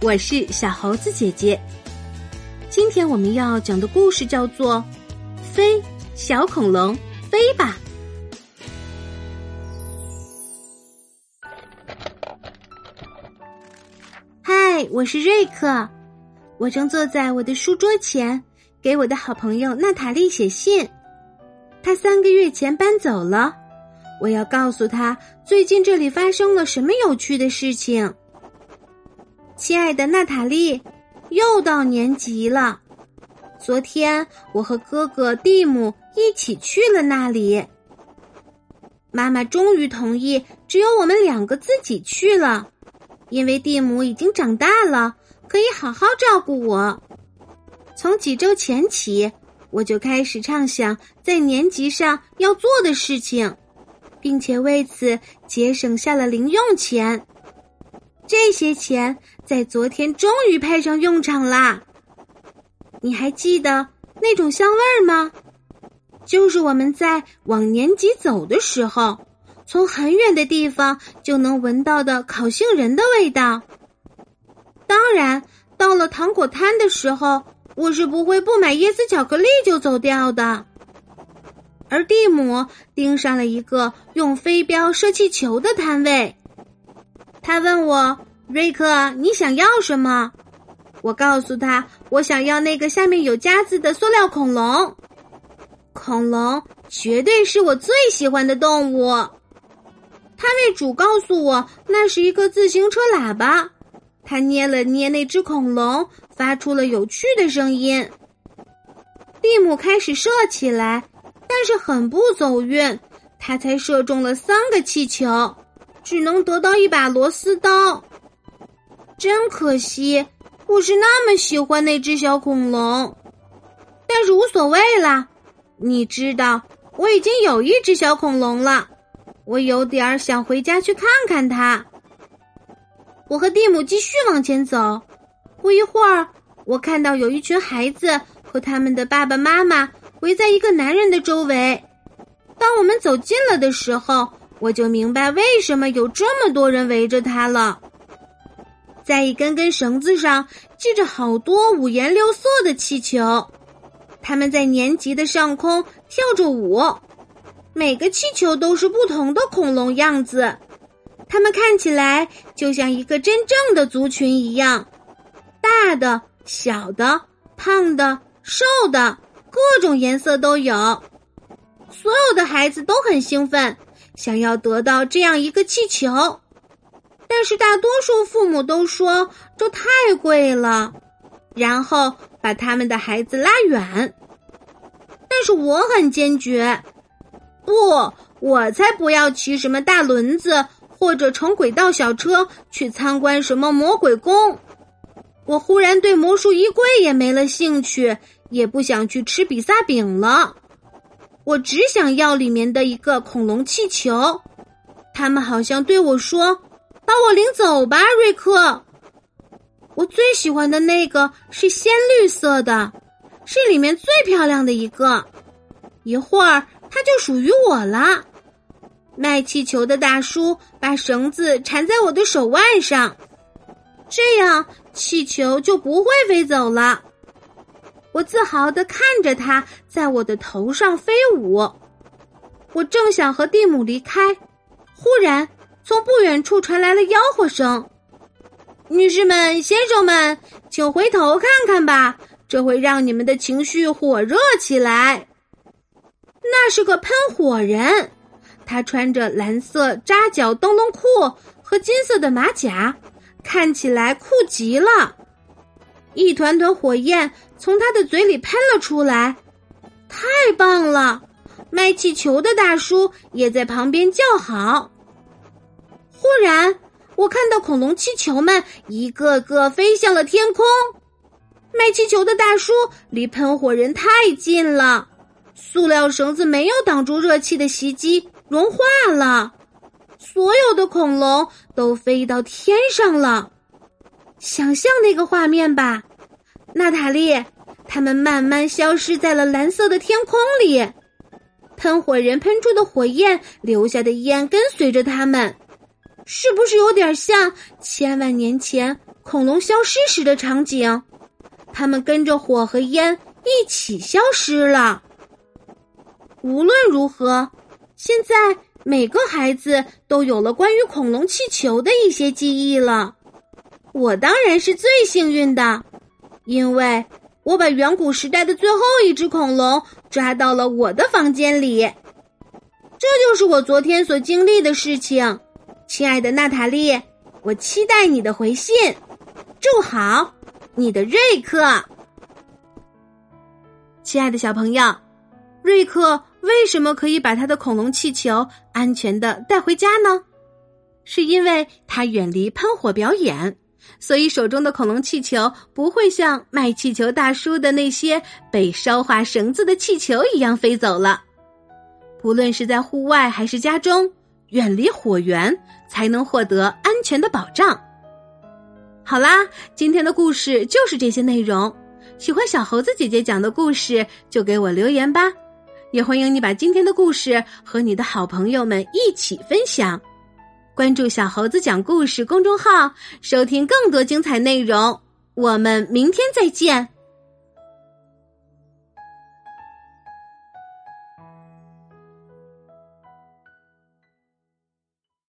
我是小猴子姐姐。今天我们要讲的故事叫做《飞小恐龙飞吧》。嗨，我是瑞克，我正坐在我的书桌前，给我的好朋友娜塔莉写信。她三个月前搬走了，我要告诉她最近这里发生了什么有趣的事情。亲爱的娜塔莉，又到年级了。昨天我和哥哥蒂姆一起去了那里。妈妈终于同意只有我们两个自己去了，因为蒂姆已经长大了，可以好好照顾我。从几周前起，我就开始畅想在年级上要做的事情，并且为此节省下了零用钱。这些钱在昨天终于派上用场啦！你还记得那种香味儿吗？就是我们在往年级走的时候，从很远的地方就能闻到的烤杏仁的味道。当然，到了糖果摊的时候，我是不会不买椰子巧克力就走掉的。而蒂姆盯上了一个用飞镖射气球的摊位。他问我：“瑞克，你想要什么？”我告诉他：“我想要那个下面有夹子的塑料恐龙。恐龙绝对是我最喜欢的动物。”摊位主告诉我，那是一个自行车喇叭。他捏了捏那只恐龙，发出了有趣的声音。蒂姆开始射起来，但是很不走运，他才射中了三个气球。只能得到一把螺丝刀，真可惜！我是那么喜欢那只小恐龙，但是无所谓啦。你知道，我已经有一只小恐龙了，我有点想回家去看看它。我和蒂姆继续往前走，不一会儿，我看到有一群孩子和他们的爸爸妈妈围在一个男人的周围。当我们走近了的时候。我就明白为什么有这么多人围着他了。在一根根绳子上系着好多五颜六色的气球，他们在年级的上空跳着舞。每个气球都是不同的恐龙样子，它们看起来就像一个真正的族群一样，大的、小的、胖的、瘦的，各种颜色都有。所有的孩子都很兴奋。想要得到这样一个气球，但是大多数父母都说这太贵了，然后把他们的孩子拉远。但是我很坚决，不，我才不要骑什么大轮子或者乘轨道小车去参观什么魔鬼宫。我忽然对魔术衣柜也没了兴趣，也不想去吃比萨饼了。我只想要里面的一个恐龙气球，他们好像对我说：“把我领走吧，瑞克。”我最喜欢的那个是鲜绿色的，是里面最漂亮的一个。一会儿它就属于我了。卖气球的大叔把绳子缠在我的手腕上，这样气球就不会飞走了。我自豪的看着它在我的头上飞舞，我正想和蒂姆离开，忽然从不远处传来了吆喝声：“女士们、先生们，请回头看看吧，这会让你们的情绪火热起来。”那是个喷火人，他穿着蓝色扎脚灯笼裤和金色的马甲，看起来酷极了。一团团火焰从他的嘴里喷了出来，太棒了！卖气球的大叔也在旁边叫好。忽然，我看到恐龙气球们一个个飞向了天空。卖气球的大叔离喷火人太近了，塑料绳子没有挡住热气的袭击，融化了。所有的恐龙都飞到天上了。想象那个画面吧，娜塔莉，他们慢慢消失在了蓝色的天空里，喷火人喷出的火焰留下的烟跟随着他们，是不是有点像千万年前恐龙消失时的场景，他们跟着火和烟一起消失了。无论如何，现在每个孩子都有了关于恐龙气球的一些记忆了。我当然是最幸运的，因为我把远古时代的最后一只恐龙抓到了我的房间里。这就是我昨天所经历的事情，亲爱的娜塔莉，我期待你的回信。祝好，你的瑞克。亲爱的小朋友，瑞克为什么可以把他的恐龙气球安全的带回家呢？是因为他远离喷火表演。所以，手中的恐龙气球不会像卖气球大叔的那些被烧化绳子的气球一样飞走了。不论是在户外还是家中，远离火源才能获得安全的保障。好啦，今天的故事就是这些内容。喜欢小猴子姐姐讲的故事，就给我留言吧。也欢迎你把今天的故事和你的好朋友们一起分享。关注小猴子讲故事公众号，收听更多精彩内容。我们明天再见。